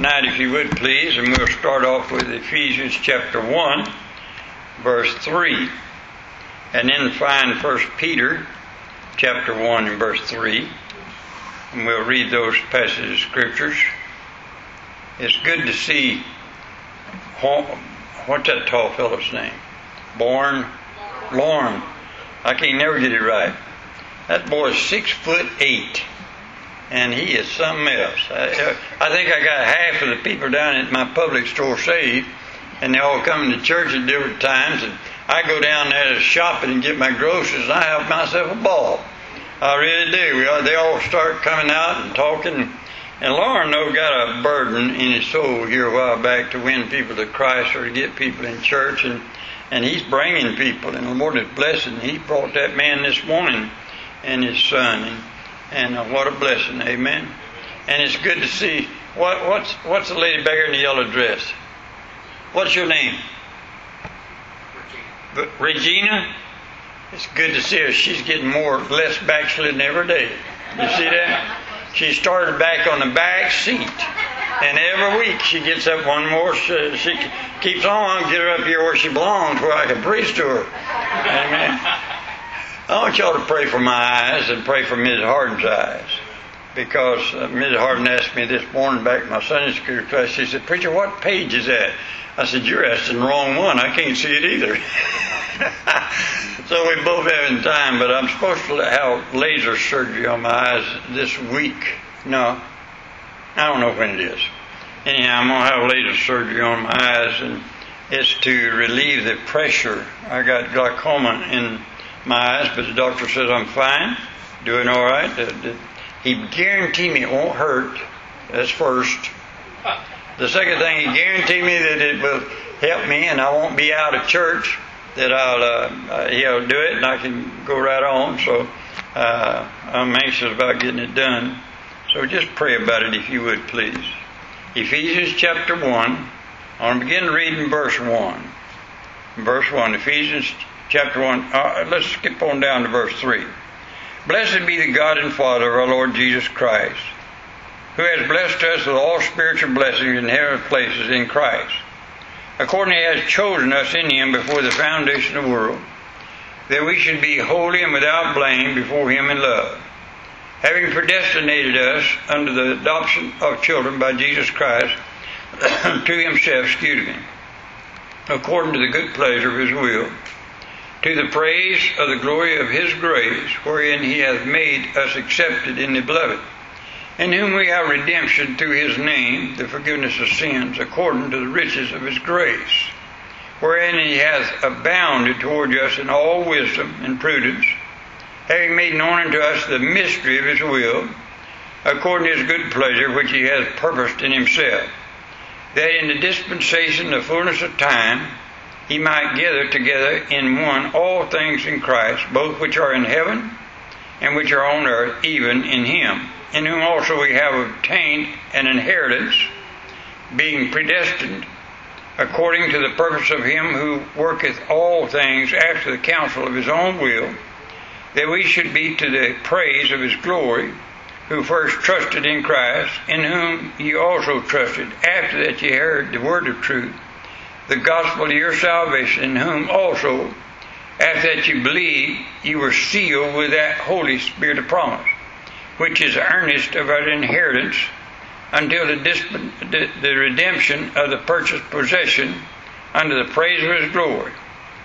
tonight, if you would please, and we'll start off with Ephesians chapter 1, verse 3, and then find 1 Peter chapter 1 and verse 3, and we'll read those passages of scriptures. It's good to see, what's that tall fellow's name? Born Lorne. I can never get it right. That boy's six foot eight and he is something else. I, I think I got half of the people down at my public store saved, and they all come to church at different times, and I go down there to shopping and get my groceries, and I have myself a ball. I really do. We are, they all start coming out and talking. And Lauren, though, got a burden in his soul here a while back to win people to Christ or to get people in church, and and he's bringing people, and the Lord is blessing. He brought that man this morning and his son, and and uh, what a blessing, amen. And it's good to see. What, what's what's the lady back in the yellow dress? What's your name? Regina. Regina. It's good to see her. She's getting more less backslidden every day. You see that? She started back on the back seat. And every week she gets up one more. She, she keeps on. Get her up here where she belongs, where I can preach to her. Amen. I want y'all to pray for my eyes and pray for Ms. Harden's eyes. Because uh, Ms. Harden asked me this morning back in my Sunday school class, she said, Preacher, what page is that? I said, You're asking the wrong one. I can't see it either. so we both having time, but I'm supposed to have laser surgery on my eyes this week. No, I don't know when it is. Anyhow, I'm going to have laser surgery on my eyes, and it's to relieve the pressure. I got glaucoma in my eyes, but the doctor says I'm fine, doing all right. He guaranteed me it won't hurt. That's first. The second thing, he guaranteed me that it will help me and I won't be out of church. That I'll uh, uh he'll do it and I can go right on. So uh, I'm anxious about getting it done. So just pray about it if you would, please. Ephesians chapter one. I want to begin reading verse one. Verse one. Ephesians chapter 1. Uh, let's skip on down to verse 3. Blessed be the God and Father of our Lord Jesus Christ, who has blessed us with all spiritual blessings in heavenly places in Christ, according he has chosen us in him before the foundation of the world, that we should be holy and without blame before him in love, having predestinated us under the adoption of children by Jesus Christ to himself, excuse me, according to the good pleasure of his will to the praise of the glory of his grace, wherein he hath made us accepted in the beloved, in whom we have redemption through his name, the forgiveness of sins, according to the riches of his grace, wherein he hath abounded toward us in all wisdom and prudence, having made known unto us the mystery of his will, according to his good pleasure which he hath purposed in himself, that in the dispensation of fullness of time, he might gather together in one all things in Christ, both which are in heaven and which are on earth, even in him, in whom also we have obtained an inheritance, being predestined according to the purpose of him who worketh all things after the counsel of his own will, that we should be to the praise of his glory, who first trusted in Christ, in whom ye also trusted, after that ye heard the word of truth the gospel of your salvation, in whom also, after that you believe, you were sealed with that Holy Spirit of promise, which is earnest of our inheritance until the, disp- the, the redemption of the purchased possession under the praise of his glory.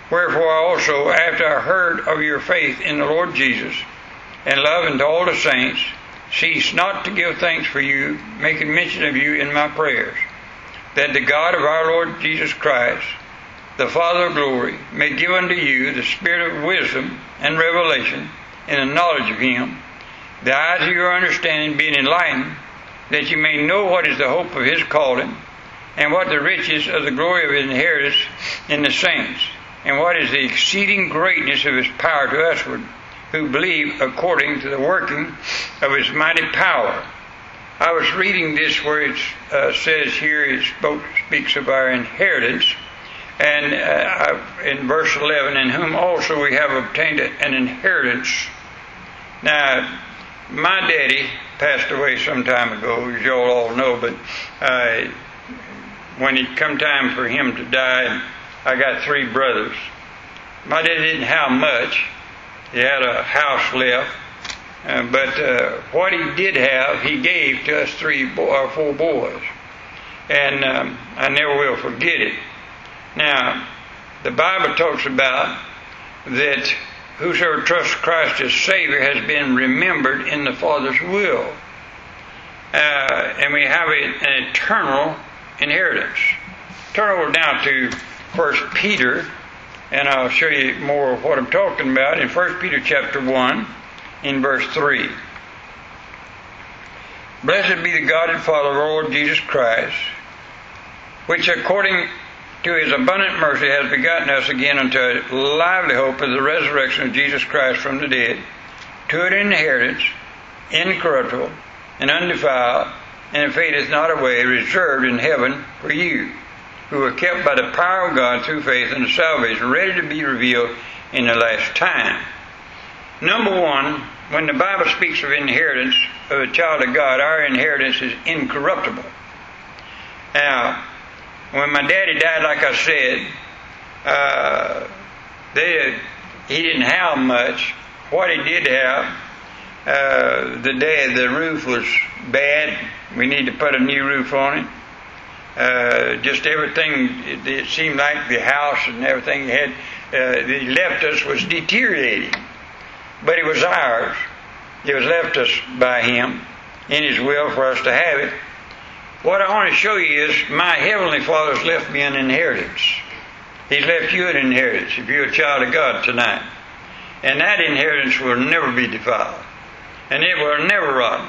Wherefore also, after I heard of your faith in the Lord Jesus, and love unto all the saints, cease not to give thanks for you, making mention of you in my prayers that the God of our Lord Jesus Christ, the Father of glory, may give unto you the spirit of wisdom and revelation in the knowledge of Him, the eyes of your understanding being enlightened, that you may know what is the hope of His calling, and what the riches of the glory of His inheritance in the saints, and what is the exceeding greatness of His power to usward, who believe according to the working of His mighty power I was reading this where it uh, says here it spoke, speaks of our inheritance, and uh, in verse 11, in whom also we have obtained an inheritance. Now, my daddy passed away some time ago, as you all all know. But uh, when it come time for him to die, I got three brothers. My daddy didn't have much. He had a house left, uh, but uh, what he did have, he gave to us three bo- or four boys, and um, I never will forget it. Now, the Bible talks about that whosoever trusts Christ as Savior has been remembered in the Father's will. Uh, and we have a, an eternal inheritance. Turn over now to First Peter, and I'll show you more of what I'm talking about in First Peter chapter 1, in verse 3. Blessed be the God and Father of our Lord Jesus Christ, which according to his abundant mercy has begotten us again unto a lively hope of the resurrection of Jesus Christ from the dead, to an inheritance incorruptible and undefiled, and fadeth not away, reserved in heaven for you, who are kept by the power of God through faith unto salvation, ready to be revealed in the last time. Number one, when the Bible speaks of inheritance of a child of God, our inheritance is incorruptible. Now, when my daddy died, like I said, uh, they, he didn't have much. What he did have, uh, the day the roof was bad, we need to put a new roof on it. Uh, just everything, it, it, seemed like the house and everything he had, uh, he left us was deteriorating. But it was ours. It was left us by him in his will for us to have it. What I want to show you is my Heavenly Father's left me an inheritance. He's left you an inheritance if you're a child of God tonight. And that inheritance will never be defiled. And it will never rot.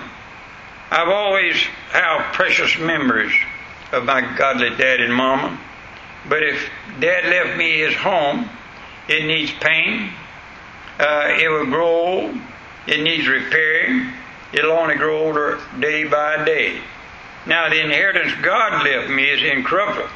I've always had precious memories of my godly dad and mama. But if dad left me his home, it needs paint. Uh, it will grow old. It needs repairing. It'll only grow older day by day. Now, the inheritance God left me is incorruptible.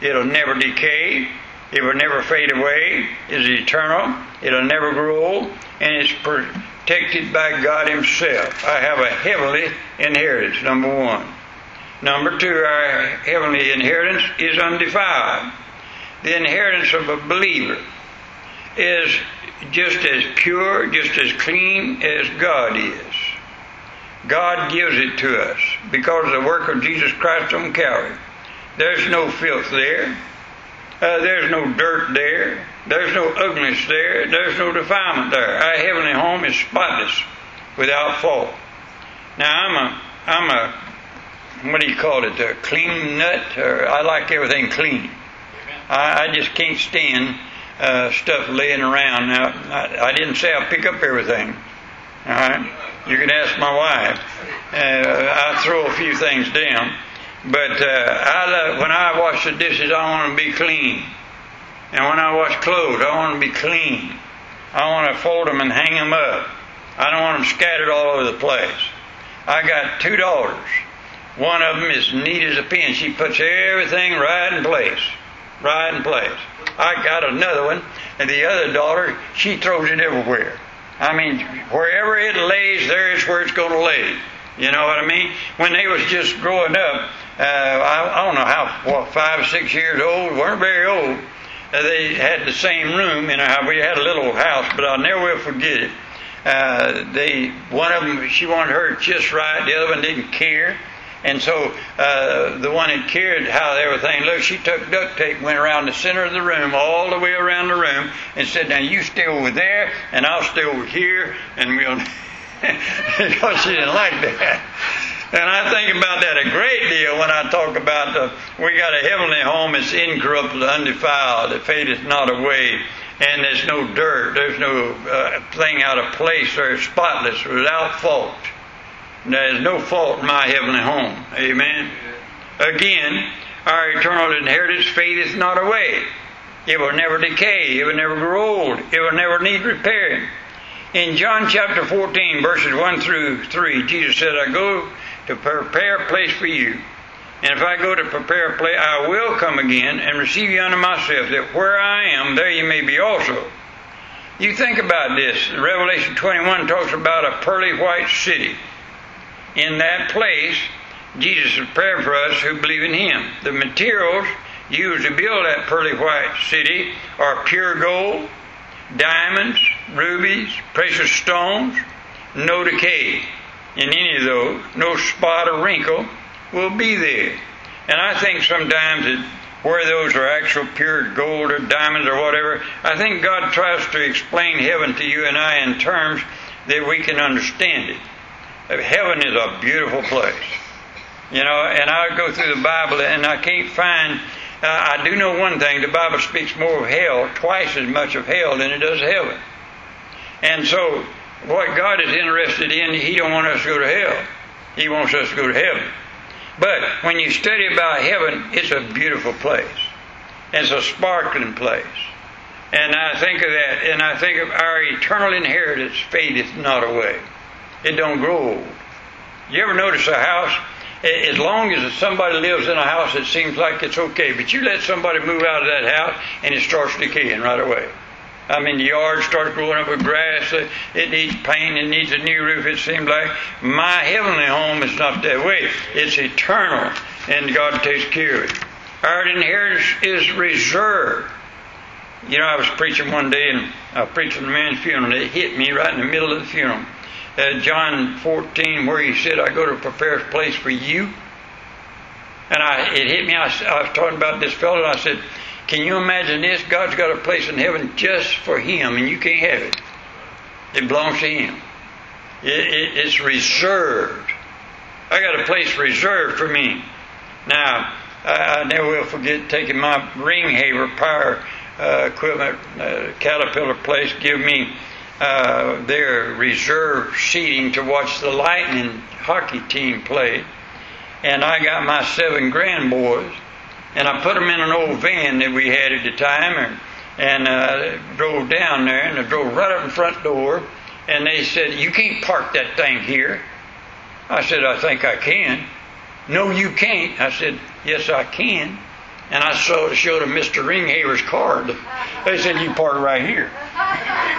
It'll never decay. It will never fade away. It's eternal. It'll never grow old. And it's protected by God Himself. I have a heavenly inheritance, number one. Number two, our heavenly inheritance is undefiled. The inheritance of a believer is just as pure, just as clean as God is. God gives it to us because of the work of Jesus Christ on Calvary. There's no filth there. Uh, there's no dirt there. There's no ugliness there. There's no defilement there. Our heavenly home is spotless, without fault. Now I'm a I'm a what do you call it? A clean nut, or I like everything clean. I, I just can't stand uh, stuff laying around. Now I, I didn't say I'll pick up everything. All right. You can ask my wife. Uh, I throw a few things down, but uh, I love, when I wash the dishes, I want to be clean, and when I wash clothes, I want to be clean. I want to fold them and hang them up. I don't want them scattered all over the place. I got two daughters. One of them is neat as a pin. She puts everything right in place, right in place. I got another one, and the other daughter, she throws it everywhere. I mean, wherever it lays, there is where it's going to lay. You know what I mean? When they was just growing up, uh, I, I don't know how, what, five six years old, weren't very old. Uh, they had the same room. You know how we had a little house, but I'll never forget it. Uh, they, one of them, she wanted her just right. The other one didn't care. And so uh, the one that cared how everything looked, she took duct tape, went around the center of the room, all the way around the room, and said, "Now you stay over there, and I'll stay over here, and we'll." because she didn't like that. And I think about that a great deal when I talk about the, we got a heavenly home that's incorruptible, undefiled, that fadeth not away, and there's no dirt, there's no uh, thing out of place, or spotless, without fault. There is no fault in my heavenly home. Amen. Again, our eternal inheritance fadeth not away. It will never decay. It will never grow old. It will never need repairing. In John chapter 14, verses 1 through 3, Jesus said, I go to prepare a place for you. And if I go to prepare a place, I will come again and receive you unto myself, that where I am, there you may be also. You think about this. Revelation 21 talks about a pearly white city. In that place Jesus has prepared for us who believe in Him. The materials used to build that pearly white city are pure gold, diamonds, rubies, precious stones, no decay in any of those, no spot or wrinkle will be there. And I think sometimes that where those are actual pure gold or diamonds or whatever, I think God tries to explain heaven to you and I in terms that we can understand it. Heaven is a beautiful place. You know, and I go through the Bible and I can't find, uh, I do know one thing, the Bible speaks more of hell, twice as much of hell than it does heaven. And so, what God is interested in, He don't want us to go to hell. He wants us to go to heaven. But when you study about heaven, it's a beautiful place. It's a sparkling place. And I think of that, and I think of our eternal inheritance fadeth not away. It don't grow old. You ever notice a house? As long as somebody lives in a house, it seems like it's okay. But you let somebody move out of that house, and it starts decaying right away. I mean, the yard starts growing up with grass. It needs paint. It needs a new roof. It seems like my heavenly home is not that way. It's eternal, and God takes care of it. Our inheritance is reserved. You know, I was preaching one day, and I was preaching a man's funeral. And it hit me right in the middle of the funeral. Uh, John 14, where he said, "I go to prepare a place for you." And I, it hit me. I, I was talking about this fellow, and I said, can you imagine this? God's got a place in heaven just for him, and you can't have it. It belongs to him. It, it, it's reserved. I got a place reserved for me. Now, I, I never will forget taking my ring Ringhaver power uh, equipment uh, Caterpillar place give me uh, their reserve seating to watch the Lightning hockey team play, and I got my seven grand boys and I put them in an old van that we had at the time, and, and uh, drove down there, and I drove right up in front door, and they said, "You can't park that thing here." I said, "I think I can." No, you can't. I said, "Yes, I can." And I saw, showed them Mr. Ringhaver's card. They said, You park right here.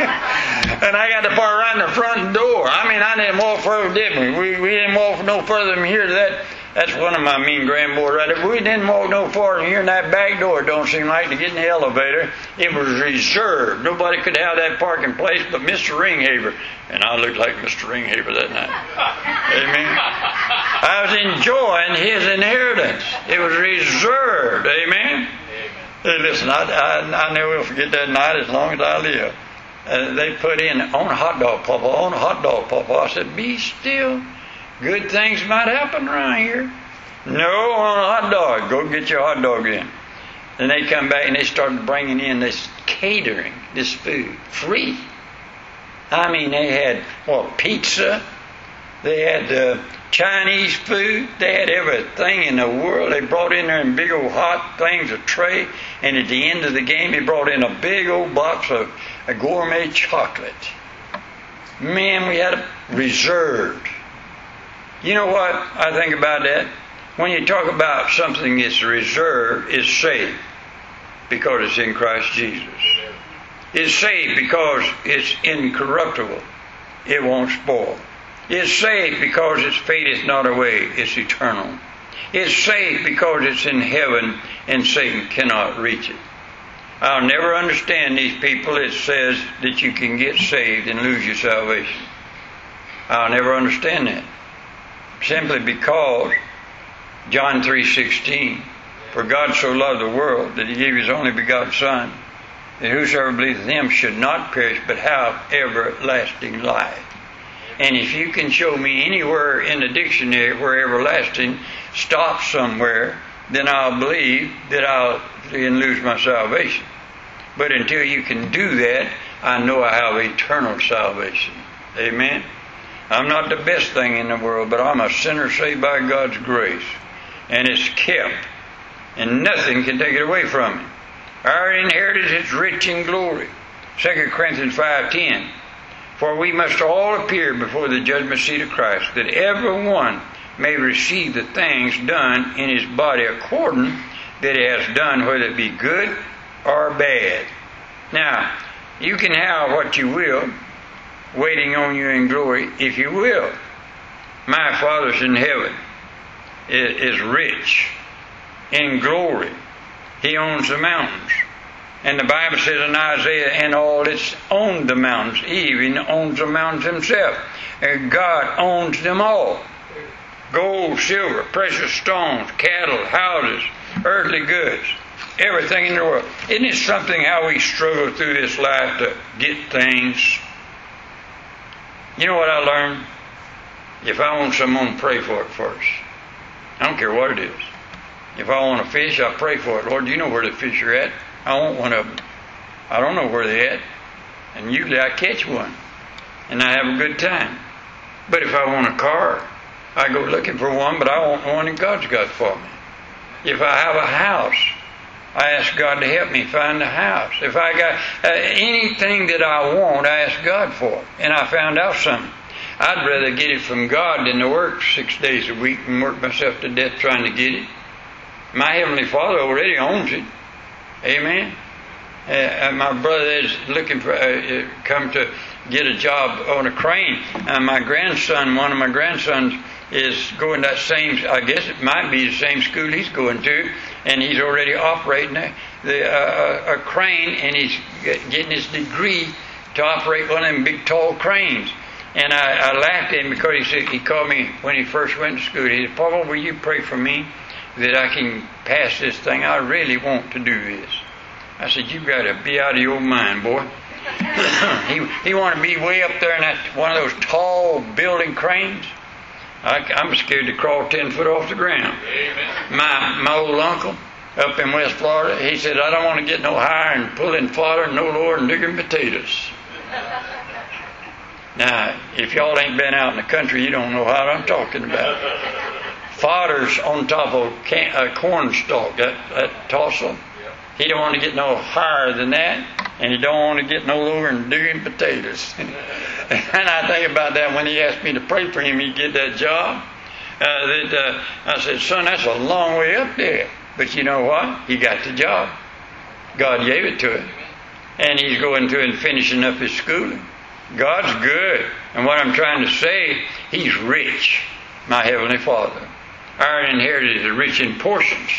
and I got to park right in the front door. I mean, I didn't walk further, did we? We, we didn't walk no further than here to that that's one of my mean grandboys right there. We didn't walk no farther than here in that back door, don't seem like, to get in the elevator. It was reserved. Nobody could have that parking place but Mr. Ringhaver. And I looked like Mr. Ringhaver that night. Amen. I was enjoying his inheritance. It was reserved. Amen. Hey, listen, I, I, I never will forget that night as long as I live. Uh, they put in on a hot dog, Papa, on a hot dog, Papa. I said, be still Good things might happen around here. No, on a hot dog. Go get your hot dog in. Then they come back and they started bringing in this catering, this food, free. I mean, they had, what, pizza? They had uh, Chinese food. They had everything in the world. They brought in there in big old hot things, a tray. And at the end of the game, they brought in a big old box of a gourmet chocolate. Man, we had it reserved. You know what I think about that? When you talk about something that's reserved, it's saved because it's in Christ Jesus. It's saved because it's incorruptible. It won't spoil. It's saved because its fate is not away. It's eternal. It's saved because it's in heaven and Satan cannot reach it. I'll never understand these people that says that you can get saved and lose your salvation. I'll never understand that simply because John 3:16 for God so loved the world that he gave his only begotten son that whosoever believeth in him should not perish but have everlasting life. And if you can show me anywhere in the dictionary where everlasting stops somewhere, then I'll believe that I'll then lose my salvation. But until you can do that, I know I have eternal salvation. Amen. I'm not the best thing in the world, but I'm a sinner saved by God's grace. And it's kept. And nothing can take it away from me. Our inheritance is rich in glory. 2 Corinthians 5.10 For we must all appear before the judgment seat of Christ, that every one may receive the things done in his body according that he has done, whether it be good or bad. Now, you can have what you will, waiting on you in glory, if you will. My Father's in heaven is rich in glory. He owns the mountains. And the Bible says in Isaiah, and all its owned the mountains. He even owns the mountains himself. And God owns them all. Gold, silver, precious stones, cattle, houses, earthly goods, everything in the world. Isn't it something how we struggle through this life to get things? You know what I learned? If I want someone, pray for it first. I don't care what it is. If I want a fish, I pray for it. Lord, you know where the fish are at. I want one of them. I don't know where they're at. And usually I catch one. And I have a good time. But if I want a car, I go looking for one, but I want one that God's got for me. If I have a house, I ask God to help me find a house. If I got uh, anything that I want, I ask God for it. And I found out something. I'd rather get it from God than to work six days a week and work myself to death trying to get it. My Heavenly Father already owns it. Amen. Uh, my brother is looking for uh, uh, come to get a job on a crane. Uh, my grandson, one of my grandsons, is going that same. I guess it might be the same school he's going to, and he's already operating a, the, uh, a crane, and he's getting his degree to operate one of them big tall cranes. And I, I laughed at him because he said he called me when he first went to school. He said, "Paul, will you pray for me that I can pass this thing? I really want to do this." I said, "You've got to be out of your mind, boy." he he wanted to be way up there in that one of those tall building cranes. I, am scared to crawl ten foot off the ground. Amen. My my old uncle up in West Florida, he said, "I don't want to get no higher and pulling fodder, no lower than digging potatoes." Now, if y'all ain't been out in the country, you don't know what I'm talking about. Fodder's on top of can, a corn stalk, that, that tossel. He don't want to get no higher than that, and he don't want to get no lower than digging potatoes. and I think about that when he asked me to pray for him, he get that job. Uh, that uh, I said, son, that's a long way up there. But you know what? He got the job. God gave it to him, and he's going through and finishing up his schooling. God's good. And what I'm trying to say, He's rich, my Heavenly Father. Our inheritance is rich in portions.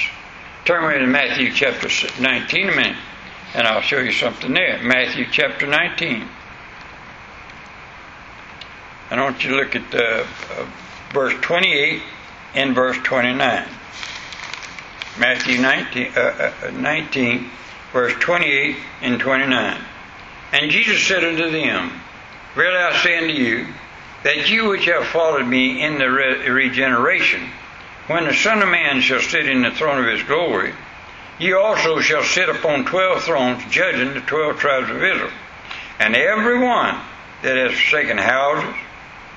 Turn with me to Matthew chapter 19 a minute, and I'll show you something there. Matthew chapter 19. I want you to look at uh, uh, verse 28 and verse 29. Matthew 19, uh, uh 19, verse 28 and 29. And Jesus said unto them, Verily I say unto you, that you which have followed me in the re- regeneration, when the Son of Man shall sit in the throne of his glory, ye also shall sit upon twelve thrones, judging the twelve tribes of Israel. And every one that has forsaken houses,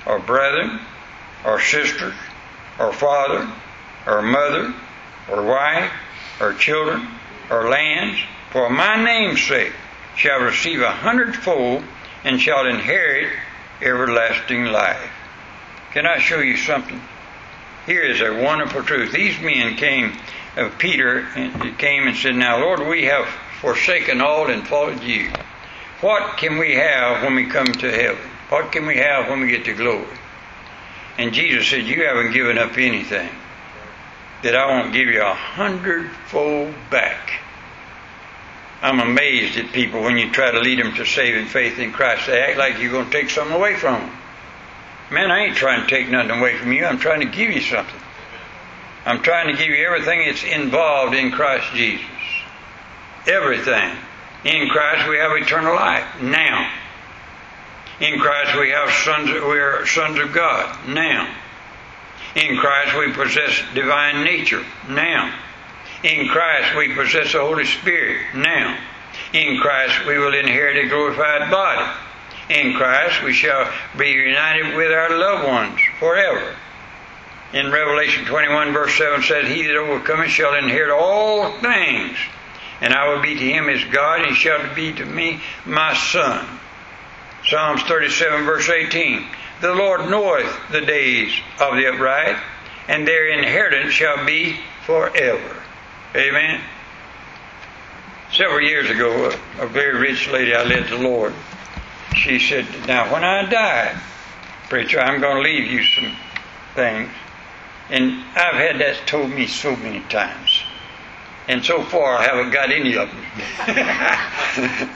or brethren, or sisters, or father, or mother, or wife, or children, or lands, for my name's sake, shall receive a hundredfold and shall inherit everlasting life. Can I show you something? Here is a wonderful truth. These men came, uh, Peter and came and said, Now, Lord, we have forsaken all and followed you. What can we have when we come to heaven? What can we have when we get to glory? And Jesus said, You haven't given up anything. That I won't give you a hundredfold back. I'm amazed at people when you try to lead them to saving faith in Christ. They act like you're going to take something away from them. Man, I ain't trying to take nothing away from you. I'm trying to give you something. I'm trying to give you everything that's involved in Christ Jesus. Everything. In Christ we have eternal life now. In Christ we have sons. We are sons of God now. In Christ we possess divine nature now. In Christ we possess the Holy Spirit now. In Christ we will inherit a glorified body. In Christ we shall be united with our loved ones forever. In Revelation 21 verse 7 says, He that overcometh shall inherit all things, and I will be to him as God, and he shall be to me my son. Psalms 37 verse 18. The Lord knoweth the days of the upright, and their inheritance shall be forever. Amen. Several years ago, a, very rich lady I led the Lord, she said, Now, when I die, preacher, I'm going to leave you some things. And I've had that told me so many times. And so far, I haven't got any of them.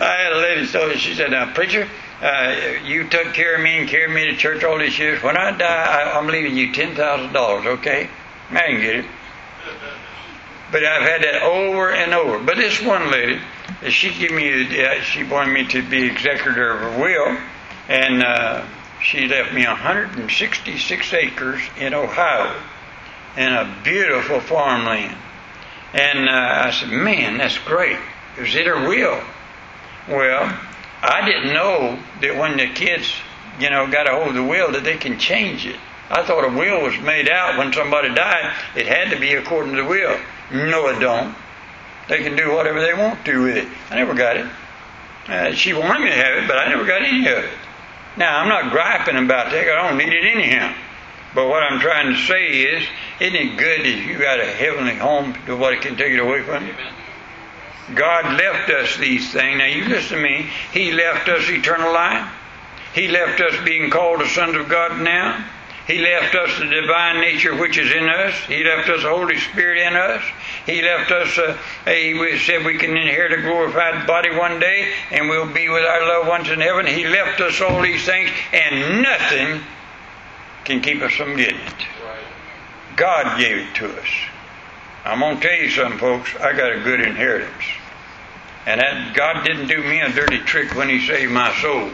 I had a lady told me, she said, now, preacher, uh, you took care of me and carried me to church all these years. When I die, I, I'm leaving you $10,000, okay? I can get it. But I've had that over and over. But this one lady, she gave me, uh, she wanted me to be executor of her will, and uh, she left me 166 acres in Ohio and a beautiful farmland. And uh, I said, man, that's great. It was in her will. Well, I didn't know that when the kids, you know, got a hold of the will that they can change it. I thought a will was made out when somebody died. It had to be according to the will. No, it don't. They can do whatever they want to with it. I never got it. Uh, she wanted me to have it, but I never got any of it. Now, I'm not griping about that. I don't need it anyhow. But what I'm trying to say is, isn't it good that you got a heavenly home to what it can take it away from you? God left us these things. Now you listen to me. He left us eternal life. He left us being called the sons of God now. He left us the divine nature which is in us. He left us the Holy Spirit in us. He left us, uh, he said we can inherit a glorified body one day and we'll be with our loved ones in heaven. He left us all these things and nothing can keep us from getting it. God gave it to us. I'm going to tell you something, folks. I got a good inheritance. And that God didn't do me a dirty trick when He saved my soul.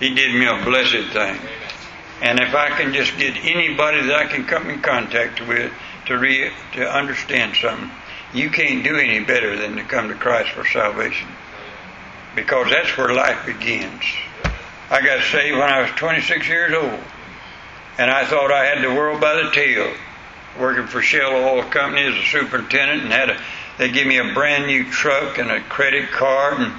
He did me a blessed thing. And if I can just get anybody that I can come in contact with to re, to understand something, you can't do any better than to come to Christ for salvation. Because that's where life begins. I got saved when I was 26 years old. And I thought I had the world by the tail. Working for Shell Oil Company as a superintendent and had a, they give me a brand new truck and a credit card and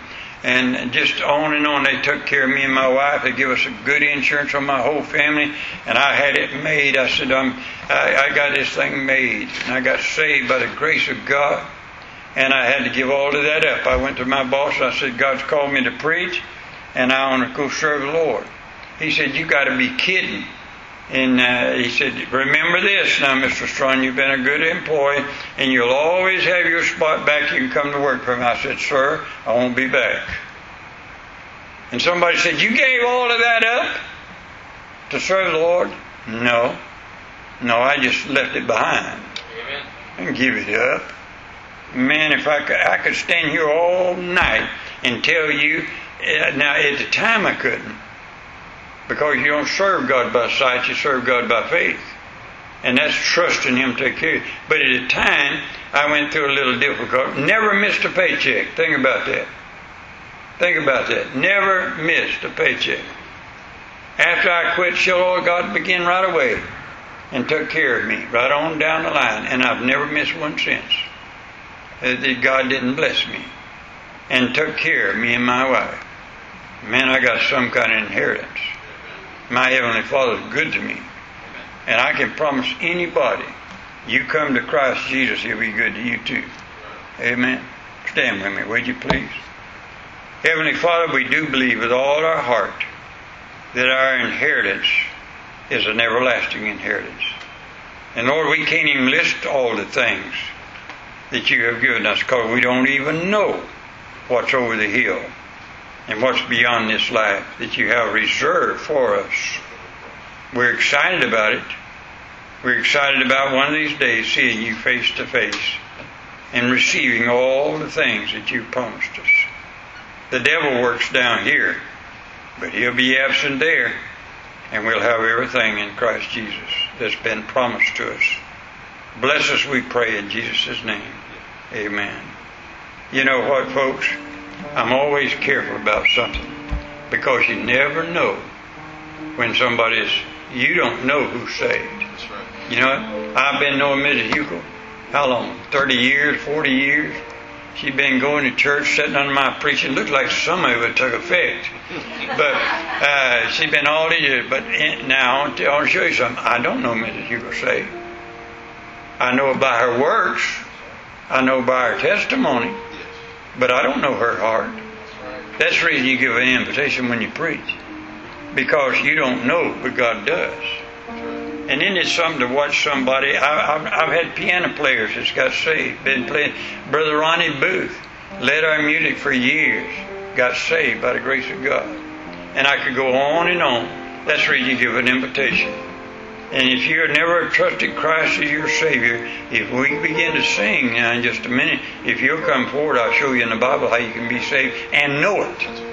and just on and on. They took care of me and my wife. They give us a good insurance on my whole family, and I had it made. I said, I'm, I, I got this thing made, and I got saved by the grace of God, and I had to give all of that up. I went to my boss. I said, God's called me to preach, and I want to go serve the Lord. He said, You got to be kidding. And uh, he said, Remember this now, Mr. Strong, you've been a good employee, and you'll always have your spot back. You can come to work for me. I said, Sir, I won't be back. And somebody said, You gave all of that up to serve the Lord? No. No, I just left it behind. Amen. I didn't give it up. Man, if I could, I could stand here all night and tell you. Uh, now, at the time, I couldn't. Because you don't serve God by sight, you serve God by faith. And that's trusting Him to take care of you. But at a time, I went through a little difficult. Never missed a paycheck. Think about that. Think about that. Never missed a paycheck. After I quit Shell Oil, God began right away and took care of me right on down the line. And I've never missed one since. Uh, God didn't bless me and took care of me and my wife. Man, I got some kind of inheritance my Heavenly Father is good to me. And I can promise anybody, you come to Christ Jesus, He'll be good to you too. Amen. Stand with me, would you please? Heavenly Father, we do believe with all our heart that our inheritance is an everlasting inheritance. And Lord, we can't even list all the things that you have given us because we don't even know what's over the hill and what's beyond this life that you have reserved for us. We're excited about it. We're excited about one of these days seeing you face to face and receiving all the things that you promised us. The devil works down here, but he'll be absent there, and we'll have everything in Christ Jesus that's been promised to us. Bless us, we pray, in Jesus' name. Amen. You know what, folks? I'm always careful about something because you never know when somebody's, you don't know who's saved. That's right. You know, I've been knowing Mrs. Hugo, how long? 30 years, 40 years. She's been going to church, sitting under my preaching. Looks like some of it took effect. But uh, she's been all these years. But in, now, I want, to, I want to show you something. I don't know Mrs. Hugo saved. I know by her works. I know by her testimony. But I don't know her heart. That's the reason you give an invitation when you preach. Because you don't know, but God does. And then it's something to watch somebody. I, I've, I've had piano players that's got saved. Been playing. Brother Ronnie Booth led our music for years. Got saved by the grace of God. And I could go on and on. That's where you give an invitation. And if you have never trusted Christ as your Savior, if we begin to sing now in just a minute, if you'll come forward, I'll show you in the Bible how you can be saved and know it. That's.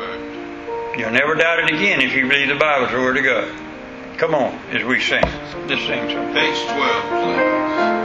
You'll never doubt it again if you believe the Bible's the Word of God. Come on, as we sing. Just sing. Page 12, please.